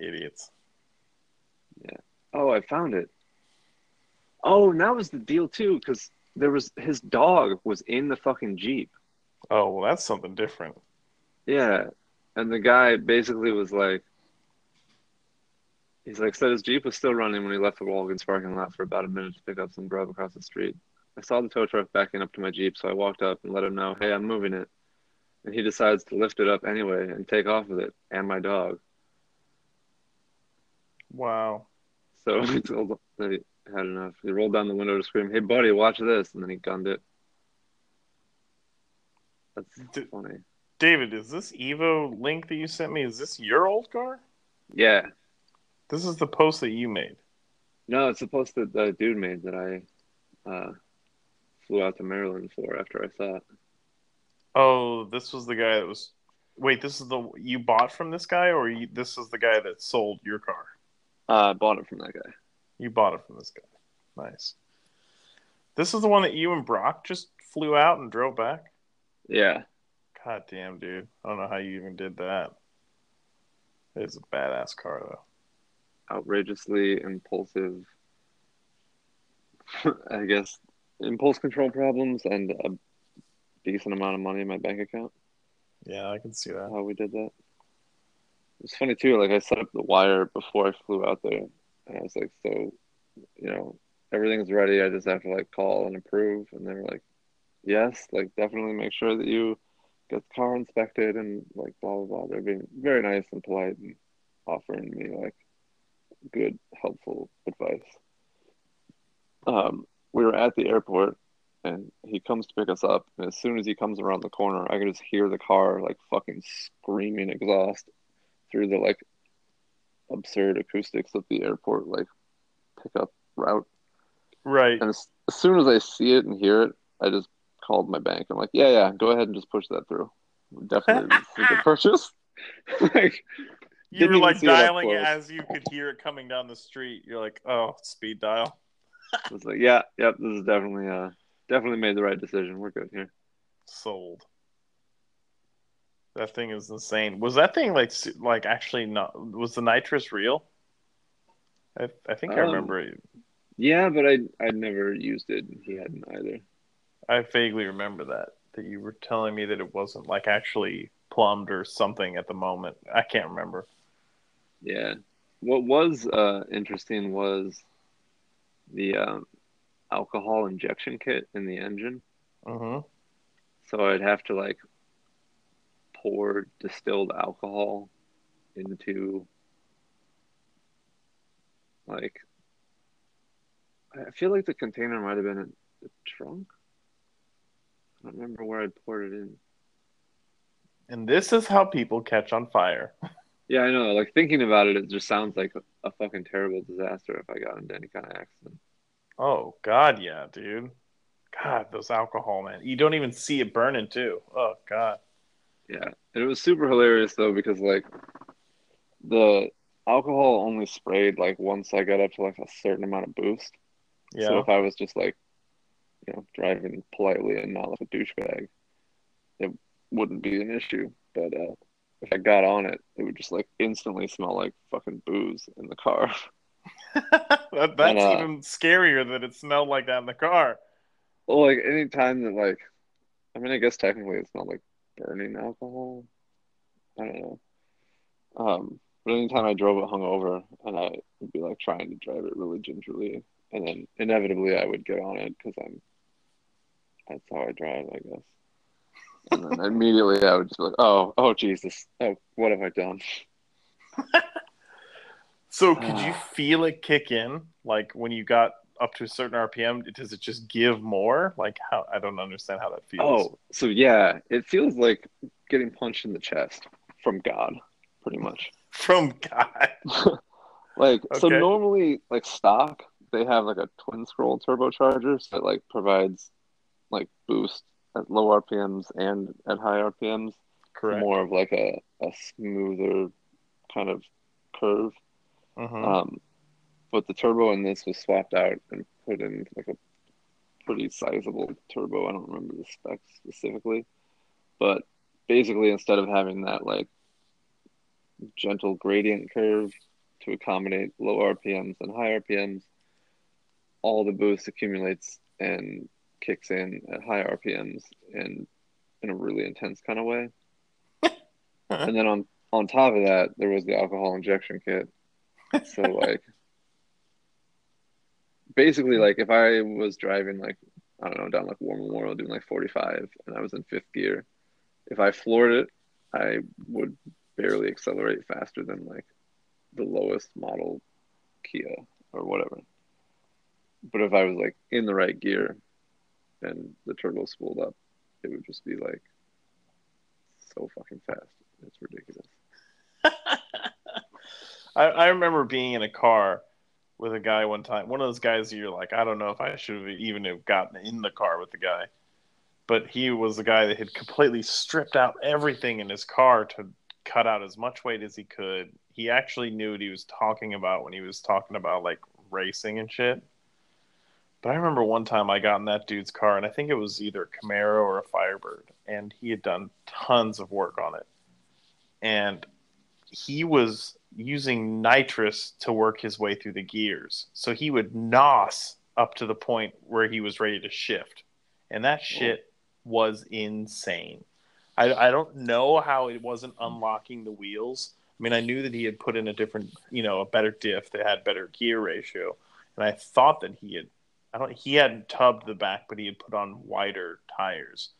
Idiots Oh, I found it. Oh, and that was the deal too, because there was his dog was in the fucking jeep. oh well that's something different Yeah, and the guy basically was like, he's like said his jeep was still running when he left the Walgreens parking lot for about a minute to pick up some grub across the street. I saw the tow truck backing up to my jeep, so I walked up and let him know, hey, I'm moving it. And he decides to lift it up anyway and take off with it and my dog. wow So he told that he had enough. He rolled down the window to scream, "Hey, buddy, watch this!" And then he gunned it. That's D- funny. david is this evo link that you sent me is this your old car Yeah. this is the post that you made No, it's the post that the dude made that I uh, flew out to Maryland for after I saw it. Oh, this was the guy that was. Wait, this is the you bought from this guy, or you, this is the guy that sold your car? Uh, I bought it from that guy. You bought it from this guy. Nice. This is the one that you and Brock just flew out and drove back. Yeah. God damn, dude! I don't know how you even did that. It's a badass car, though. Outrageously impulsive. I guess impulse control problems and a decent amount of money in my bank account. Yeah, I can see that. how we did that. It's funny too. Like I set up the wire before I flew out there, and I was like, "So, you know, everything's ready. I just have to like call and approve." And they were like, "Yes, like definitely make sure that you get the car inspected and like blah blah blah." They're being very nice and polite and offering me like good, helpful advice. Um, we were at the airport and he comes to pick us up and as soon as he comes around the corner i can just hear the car like fucking screaming exhaust through the like absurd acoustics of the airport like pickup route. Right. And as, as soon as I see it and hear it, I just called my bank. I'm like, yeah, yeah, go ahead and just push that through. Definitely a purchase. like, You were like see it up dialing it as you could hear it coming down the street. You're like, oh, speed dial. I was like, yeah, yep, this is definitely uh definitely made the right decision. We're good here. Sold. That thing is insane. Was that thing like like actually not? Was the nitrous real? I I think I Um, remember it. Yeah, but I I'd never used it. and He hadn't either. I vaguely remember that that you were telling me that it wasn't like actually plumbed or something at the moment. I can't remember. Yeah. What was uh interesting was the um, alcohol injection kit in the engine. hmm So I'd have to like pour distilled alcohol into like I feel like the container might have been in the trunk. I don't remember where I'd poured it in. And this is how people catch on fire. Yeah, I know. Like thinking about it, it just sounds like a, a fucking terrible disaster if I got into any kind of accident. Oh God, yeah, dude. God, those alcohol, man. You don't even see it burning too. Oh God. Yeah, it was super hilarious though because like the alcohol only sprayed like once I got up to like a certain amount of boost. Yeah. So if I was just like, you know, driving politely and not like a douchebag, it wouldn't be an issue. But uh, if I got on it, it would just like instantly smell like fucking booze in the car. that, that's And, uh, even scarier that it smelled like that in the car. Well, like any time that like, I mean, I guess technically it's not like burning alcohol. I don't know. Um, but anytime I drove it hungover, and I would be like trying to drive it really gingerly, and then inevitably I would get on it because I'm. That's how I drive, I guess. And then immediately I would just be like, "Oh, oh Jesus! Oh, what have I done?" So could you Ah. feel it kick in? Like when you got up to a certain RPM, does it just give more? Like how I don't understand how that feels. Oh, so yeah, it feels like getting punched in the chest from God, pretty much. From God. Like so normally like stock they have like a twin scroll turbocharger so it like provides like boost at low RPMs and at high RPMs Correct. more of like a, a smoother kind of curve. Mhm. Um but the turbo in this was swapped out and put in like a pretty sizable turbo. I don't remember the specs specifically. But basically instead of having that like gentle gradient curve to accommodate low RPMs and high RPMs, all the boost accumulates and kicks in at high RPMs and in a really intense kind of way. and then on on top of that, there was the alcohol injection kit. So like basically like if I was driving like I don't know down like War Memorial doing like 45 and I was in fifth gear, if I floored it, I would barely accelerate faster than like the lowest model Kia or whatever. But if I was like in the right gear and the turbo spooled up, it would just be like so fucking fast. It's ridiculous. I, I remember being in a car with a guy one time. One of those guys you're like, I don't know if I should have even have gotten in the car with the guy. But he was the guy that had completely stripped out everything in his car to cut out as much weight as he could. He actually knew what he was talking about when he was talking about like racing and shit. But I remember one time I got in that dude's car, and I think it was either a Camaro or a Firebird, and he had done tons of work on it. And he was using nitrous to work his way through the gears. So he would nos up to the point where he was ready to shift. And that shit was insane. I, I don't know how it wasn't unlocking the wheels. I mean, I knew that he had put in a different, you know, a better diff that had better gear ratio. And I thought that he had, I don't, he hadn't tubbed the back, but he had put on wider tires.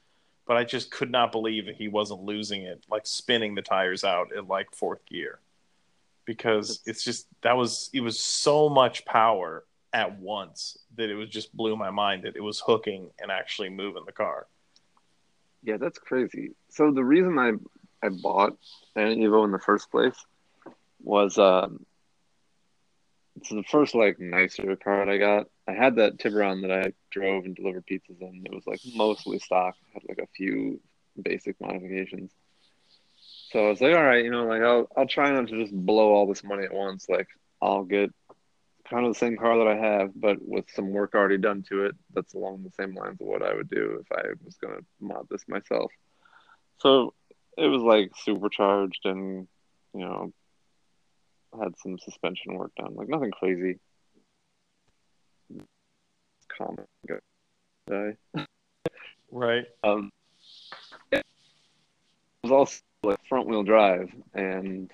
But I just could not believe that he wasn't losing it, like spinning the tires out at like fourth gear because it's just that was it was so much power at once that it was just blew my mind that it was hooking and actually moving the car. Yeah, that's crazy. So the reason I I bought an Evo in the first place was um it's the first like nicer car I got. I had that Tiburon that I drove and delivered pizzas in. It was like mostly stock. had like a few basic modifications. So I was like, all right, you know, like I'll I'll try not to just blow all this money at once. Like I'll get kind of the same car that I have, but with some work already done to it. That's along the same lines of what I would do if I was gonna mod this myself. So it was like supercharged and you know had some suspension work done, like nothing crazy. Common guy. Right. Um, it was also like front wheel drive and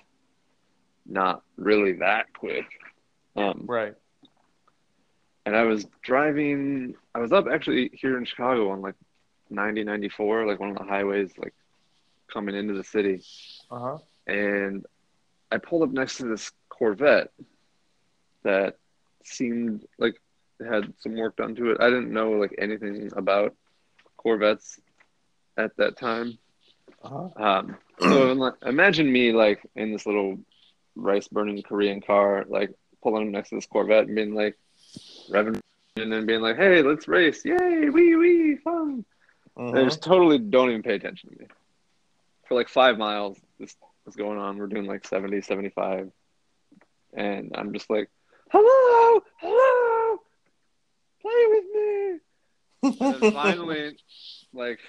not really that quick. Um, Right. and I was driving, I was up actually here in Chicago on like 90, 94, like one of the highways, like coming into the city. Uh huh. and I pulled up next to this Corvette that seemed like it had some work done to it. I didn't know like anything about Corvettes at that time. Uh huh. Um, so imagine me like in this little rice burning Korean car, like pulling next to this Corvette and being like revving and then being like, "Hey, let's race! Yay, wee wee, fun!" Mm-hmm. They just totally don't even pay attention to me. For like five miles, this was going on. We're doing like 70, 75. And I'm just like, hello, hello, play with me. And then finally, like,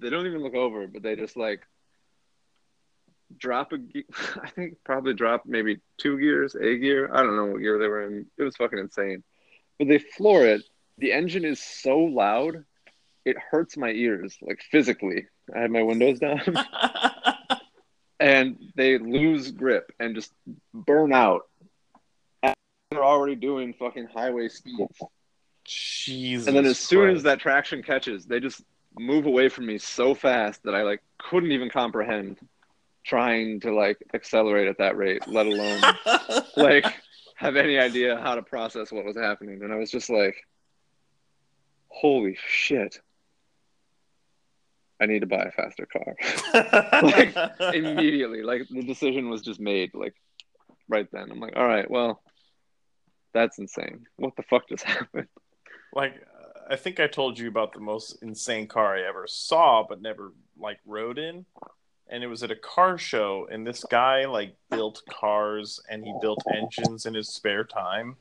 they don't even look over, but they just like drop a, ge- I think probably drop maybe two gears, a gear. I don't know what gear they were in. It was fucking insane. But they floor it. The engine is so loud, it hurts my ears, like physically. I had my windows down. and they lose grip and just burn out. They're already doing fucking highway speeds. Jesus. And then as soon as that traction catches, they just move away from me so fast that I like couldn't even comprehend trying to like accelerate at that rate, let alone like have any idea how to process what was happening. And I was just like, holy shit. I need to buy a faster car. like, immediately like the decision was just made like right then i'm like all right well that's insane what the fuck just happened like I think I told you about the most insane car I ever saw, but never like rode in. And it was at a car show, and this guy like built cars and he built engines in his spare time.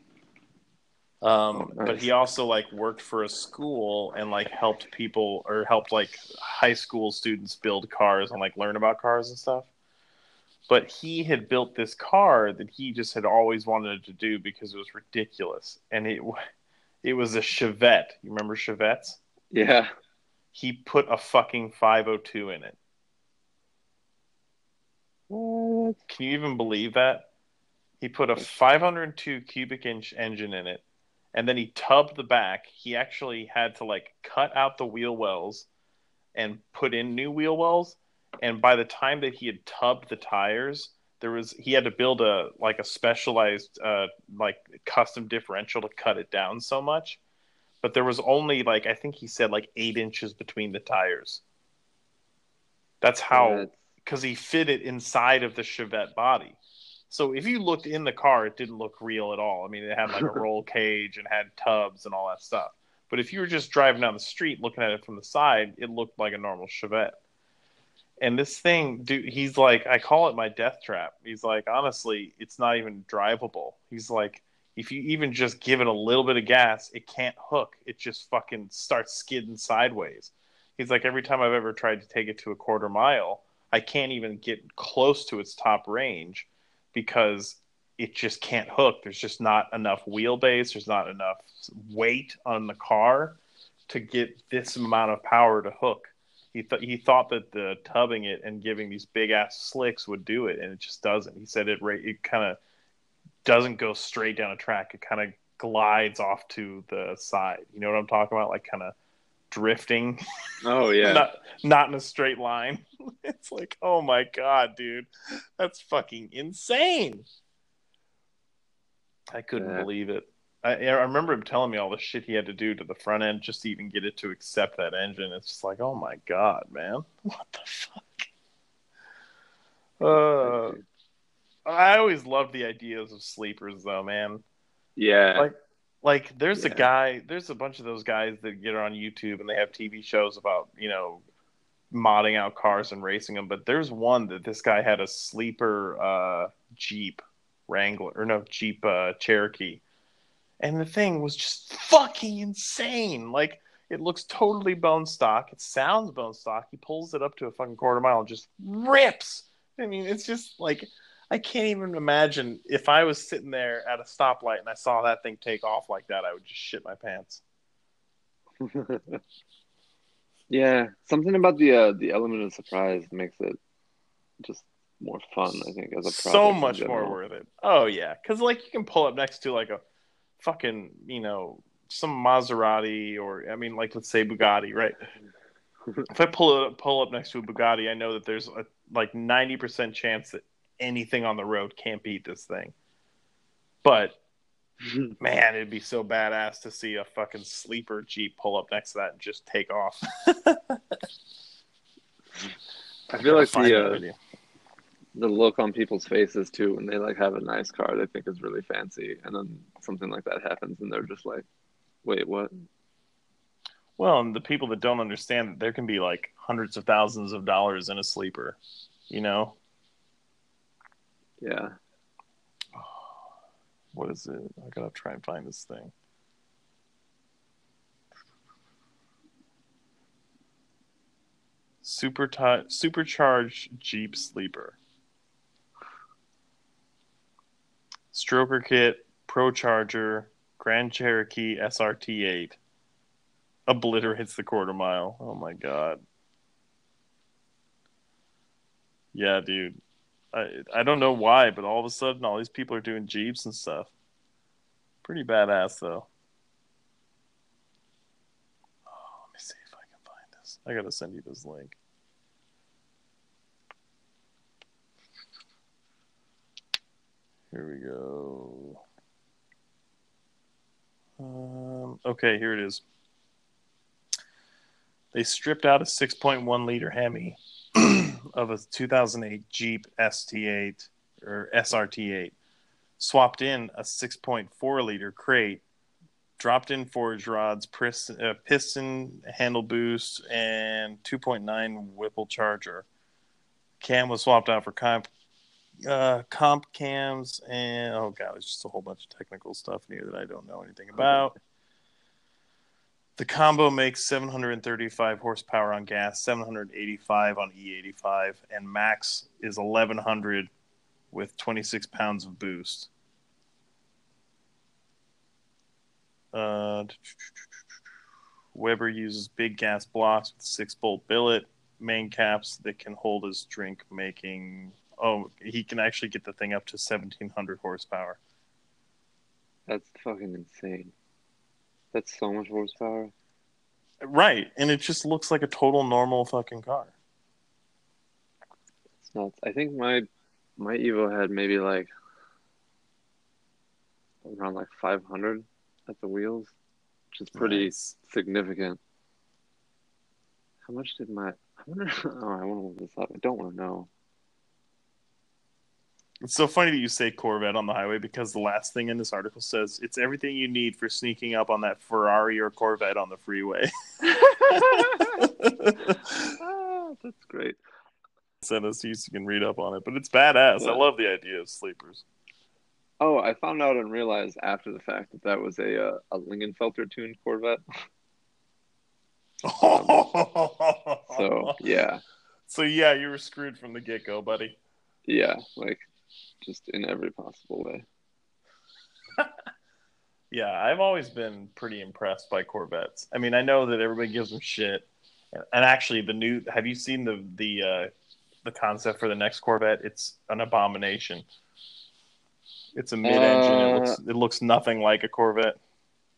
Um, Oh, but he also like worked for a school and like helped people or helped like high school students build cars and like learn about cars and stuff. But he had built this car that he just had always wanted to do because it was ridiculous, and it it was a Chevette. You remember Chevettes? yeah He put a fucking 502 in it. what Can you even believe that? He put a 502 cubic inch engine in it, and then he tubbed the back. He actually had to like cut out the wheel wells and put in new wheel wells. And by the time that he had tubbed the tires, there was he had to build a like a specialized uh, like custom differential to cut it down so much. But there was only like I think he said like eight inches between the tires. That's how because he fit it inside of the Chevette body. So if you looked in the car, it didn't look real at all. I mean, it had like a roll cage and had tubs and all that stuff. But if you were just driving down the street looking at it from the side, it looked like a normal Chevette. And this thing, dude, he's like, I call it my death trap. He's like, honestly, it's not even drivable. He's like, if you even just give it a little bit of gas, it can't hook. It just fucking starts skidding sideways. He's like, every time I've ever tried to take it to a quarter mile, I can't even get close to its top range because it just can't hook. There's just not enough wheelbase. There's not enough weight on the car to get this amount of power to hook. He thought he thought that the tubbing it and giving these big ass slicks would do it, and it just doesn't. He said it it kind of doesn't go straight down a track. It kind of glides off to the side. You know what I'm talking about? Like kind of drifting oh yeah not not in a straight line. it's like, oh my god, dude, that's fucking insane. I couldn't Yeah. believe it. I, I remember him telling me all the shit he had to do to the front end just to even get it to accept that engine. It's just like, oh my god, man, what the fuck? Uh, I always loved the ideas of sleepers, though, man. Yeah. Like, like there's a guy, there's a bunch of those guys that get on YouTube and they have TV shows about, you know, modding out cars and racing them. But there's one that this guy had a sleeper uh, Jeep Wrangler, or no, Jeep uh, Cherokee. And the thing was just fucking insane. Like, it looks totally bone stock. It sounds bone stock. He pulls it up to a fucking quarter mile and just rips. I mean, it's just like I can't even imagine if I was sitting there at a stoplight and I saw that thing take off like that, I would just shit my pants. yeah. Something about the uh, the element of surprise makes it just more fun. I think as a So much more worth it. Oh yeah, because like you can pull up next to like a fucking you know some Maserati or I mean like let's say Bugatti, right? if I pull it pull up next to a Bugatti, I know that there's a like ninety percent chance that anything on the road can't beat this thing. But man, it'd be so badass to see a fucking sleeper Jeep pull up next to that and just take off. I feel like the uh. The look on people's faces too when they like have a nice car they think is really fancy, and then something like that happens, and they're just like, "Wait, what?" Well, and the people that don't understand that there can be like hundreds of thousands of dollars in a sleeper, you know? Yeah. What is it? I gotta try and find this thing. Super ti- supercharged Jeep sleeper. Stroker kit, ProCharger, Grand Cherokee SRT8. Obliterates the quarter mile. Oh my god. Yeah, dude. I I don't know why, but all of a sudden all these people are doing Jeeps and stuff. Pretty badass though. Oh, let me see if I can find this. I gotta send you this link. Here we go. Um, okay, here it is. They stripped out a 6.1 liter Hemi of a 2008 Jeep ST8 or SRT8, swapped in a 6.4 liter crate, dropped in forged rods, pris- uh, piston handle boost, and 2.9 Whipple charger. Cam was swapped out for comp, uh, comp cams, and oh god, it's just a whole bunch of technical stuff in here that I don't know anything about. The combo makes 735 horsepower on gas, 785 on E85, and max is 1100 with 26 pounds of boost. Uh, Weber uses big gas blocks with six bolt billet main caps that can hold his drink making. Oh, he can actually get the thing up to 1700 horsepower. That's fucking insane. That's so much horsepower. Right, and it just looks like a total normal fucking car. It's nuts. I think my my Evo had maybe like around like 500 at the wheels, which is pretty Nice. significant. How much did my? I wonder. Oh, I want to look this up. I don't want to know. It's so funny that you say Corvette on the highway because the last thing in this article says it's everything you need for sneaking up on that Ferrari or Corvette on the freeway. ah, that's great. Send us so you can read up on it, but it's badass. I love the idea of sleepers. Oh, I found out and realized after the fact that that was a uh, a Lingenfelter tuned Corvette. So yeah, so yeah, you were screwed from the get go, buddy. yeah, like just in every possible way. Yeah, I've always been pretty impressed by Corvettes. I mean, I know that everybody gives them shit, and actually, the new have you seen the the uh, the concept for the next Corvette? It's an abomination. It's a mid-engine. it Uh, looks it looks nothing like a Corvette.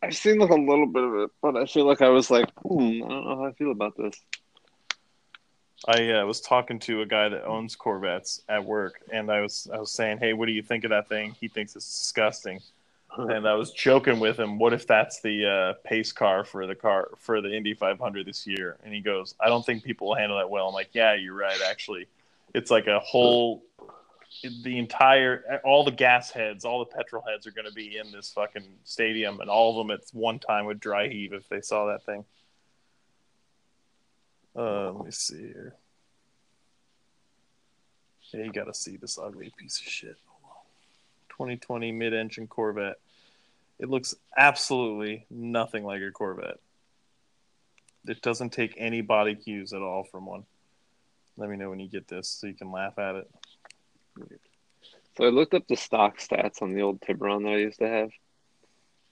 I've seen like a little bit of it, but I feel like I was like, hmm, I don't know how I feel about this. I uh, was talking to a guy that owns Corvettes at work, and I was I was saying, "Hey, what do you think of that thing?" He thinks it's disgusting, and I was joking with him. What if that's the uh, pace car for the car for the Indy 500 this year? And he goes, "I don't think people will handle that well." I'm like, "Yeah, you're right. Actually, it's like a whole the entire all the gas heads, all the petrol heads are going to be in this fucking stadium, and all of them at one time would dry heave if they saw that thing. Uh, let me see here. Yeah, you got to see this ugly piece of shit. 2020 mid-engine Corvette. It looks absolutely nothing like a Corvette. It doesn't take any body cues at all from one. Let me know when you get this so you can laugh at it. So I looked up the stock stats on the old Tiburon that I used to have,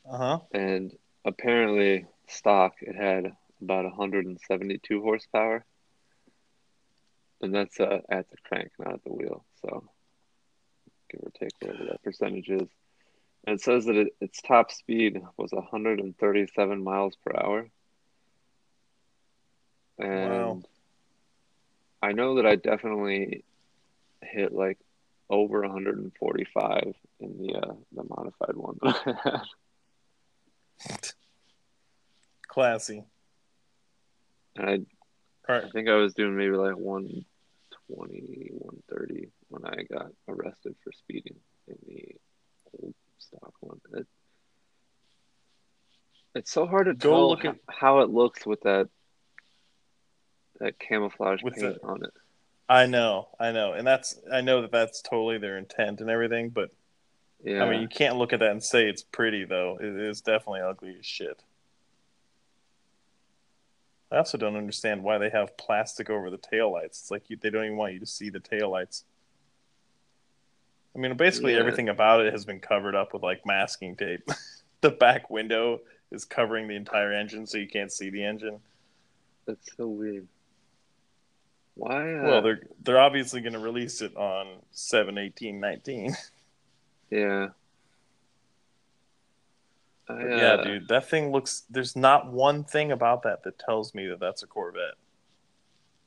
Uh huh. and apparently stock it had about 172 horsepower, and that's uh, at the crank, not at the wheel. So give or take whatever that percentage is. And it says that it, its top speed was 137 miles per hour. And Wow. I know that I definitely hit like over 145 in the uh, the modified one that I had. Classy. I All I think I was doing maybe like 120, 130 when I got arrested for speeding in the old stock one. It, it's so hard to Go tell look at- how it looks with that that camouflage paint the- on it. I know, I know, and that's I know that that's totally their intent and everything, but Yeah, I mean, you can't look at that and say it's pretty though. It is definitely ugly as shit. I also don't understand why they have plastic over the taillights. It's like you, they don't even want you to see the taillights. I mean, basically Yeah. everything about it has been covered up with like masking tape. the back window is covering the entire engine, so you can't see the engine. that's so weird. Why? Uh, Well, they're they're obviously going to release it on seven eighteen nineteen. yeah. I, yeah, uh, dude, that thing looks. There's not one thing about that that tells me that that's a Corvette.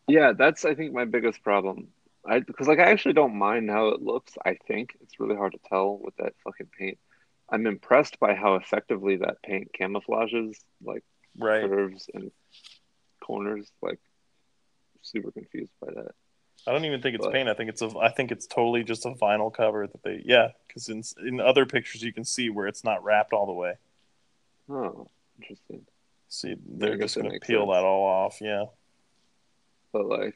Yeah, that's I think my biggest problem. I because like I actually don't mind how it looks. I think it's really hard to tell with that fucking paint. I'm impressed by how effectively that paint camouflages like Right. curves and corners. Like super confused by that. I don't even think it's But- paint. I think it's a. I think it's totally just a vinyl cover that they. Yeah, because in in other pictures you can see where it's not wrapped all the way. Oh, interesting. See, they're just going to peel sense. that all off. Yeah. But like,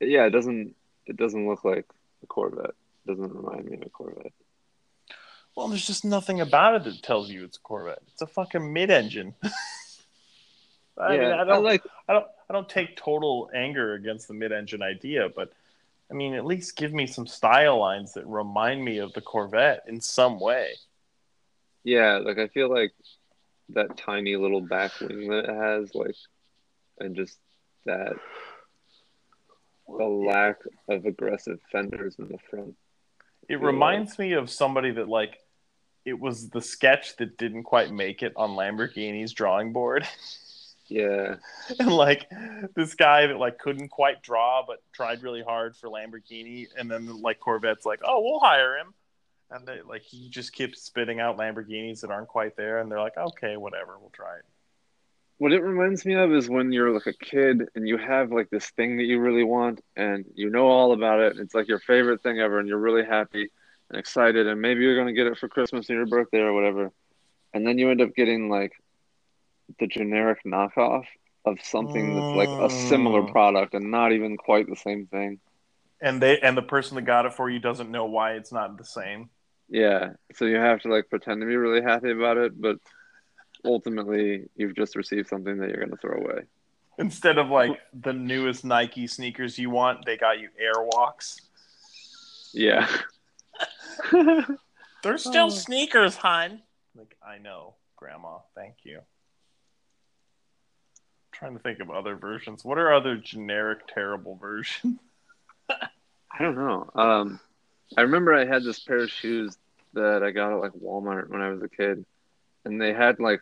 yeah, it doesn't it doesn't look like a Corvette. It doesn't remind me of a Corvette. Well, there's just nothing about it that tells you it's a Corvette. It's a fucking mid-engine. I yeah, mean, I don't. like I don't I don't take total anger against the mid-engine idea, but I mean, at least give me some style lines that remind me of the Corvette in some way. Yeah, like I feel like that tiny little back wing that it has, like, and just that the lack of aggressive fenders in the front. It reminds me of somebody that like it was the sketch that didn't quite make it on Lamborghini's drawing board. Yeah, and like this guy that like couldn't quite draw but tried really hard for Lamborghini and then like Corvette's like, "Oh, we'll hire him." And they like he just keeps spitting out Lamborghinis that aren't quite there and they're like, "Okay, whatever, we'll try it." what it reminds me of is when you're like a kid and you have like this thing that you really want and you know all about it. And it's like your favorite thing ever, and you're really happy and excited, and maybe you're gonna get it for Christmas or your birthday or whatever, and then you end up getting like the generic knockoff of something that's like a similar Mm. product and not even quite the same thing. And they and the person that got it for you doesn't know why it's not the same. Yeah, so you have to like pretend to be really happy about it, but ultimately you've just received something that you're gonna throw away. Instead of like the newest Nike sneakers you want, they got you Airwalks. Yeah. They're still Oh. sneakers, hon. Like I know, Grandma. Thank you. trying to think of other versions. What are other generic terrible versions? I don't know. Um, I remember I had this pair of shoes that I got at like Walmart when I was a kid, and they had like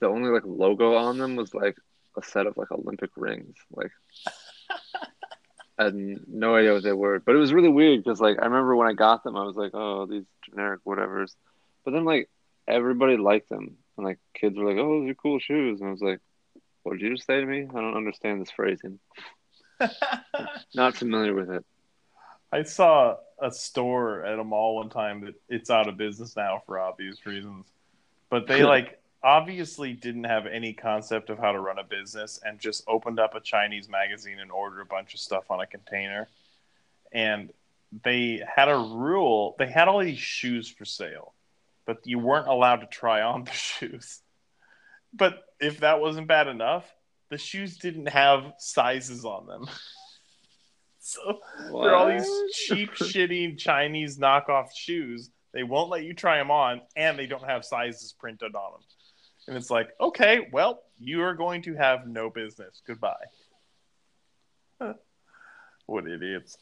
the only like logo on them was like a set of like Olympic rings. Like, I had no idea what they were, but it was really weird because like I remember when I got them, I was like, oh, these generic whatevers, but then like everybody liked them, and like kids were like, oh, those are cool shoes, and I was like, what did you just say to me? I don't understand this phrasing. Not familiar with it. I saw a store at a mall one time that it's out of business now for obvious reasons. But they like obviously didn't have any concept of how to run a business and just opened up a Chinese magazine and ordered a bunch of stuff on a container. And they had a rule, they had all these shoes for sale, but you weren't allowed to try on the shoes. But if that wasn't bad enough, the shoes didn't have sizes on them. so they're all these cheap, shitty Chinese knockoff shoes. They won't let you try them on, and they don't have sizes printed on them. And it's like, okay, well, you are going to have no business. Goodbye. what idiots.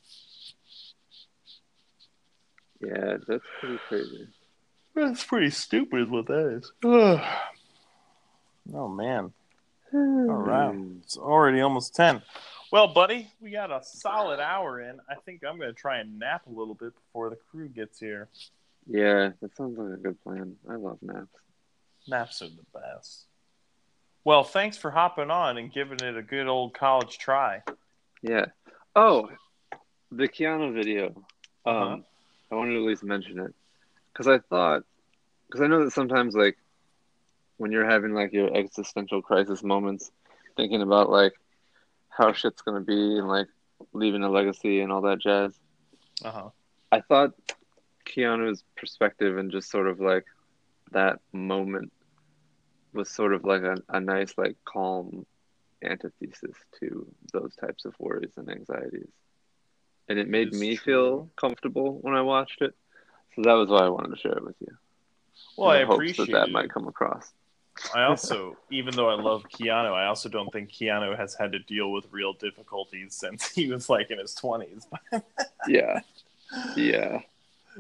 Yeah, that's pretty crazy. That's pretty stupid, what that is. oh, man. All right. It's already almost 10. Well, buddy, we got a solid hour in. I think I'm going to try and nap a little bit before the crew gets here. Yeah, that sounds like a good plan. I love naps. Naps are the best. Well, thanks for hopping on and giving it a good old college try. Yeah. Oh, the Keanu video. Um, Uh-huh. I wanted to at least mention it because I thought, because I know that sometimes like when you're having like your existential crisis moments, thinking about like how shit's gonna be and like leaving a legacy and all that jazz. Uh huh. I thought Keanu's perspective and just sort of like that moment was sort of like a, a nice like calm antithesis to those types of worries and anxieties. And it made It's me true. feel comfortable when I watched it. So that was why I wanted to share it with you. Well, I In the hopes appreciate that that might come across. I also, even though I love Keanu, I also don't think Keanu has had to deal with real difficulties since he was like in his 20s. Yeah. Yeah.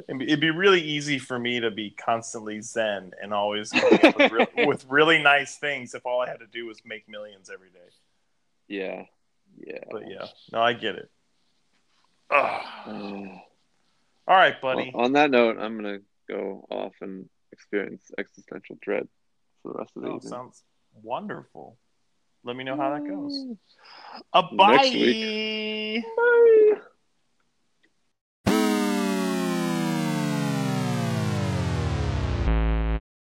It'd be- really easy for me to be constantly zen and always with, re- with really nice things if all I had to do was make millions every day. Yeah. Yeah. But yeah, no, I get it. Uh, All right, buddy. well, on that note, I'm gonna go off and experience existential dread for the rest of the Oh, evening. sounds wonderful. Let me know how that goes. Uh, Next bye. Bye.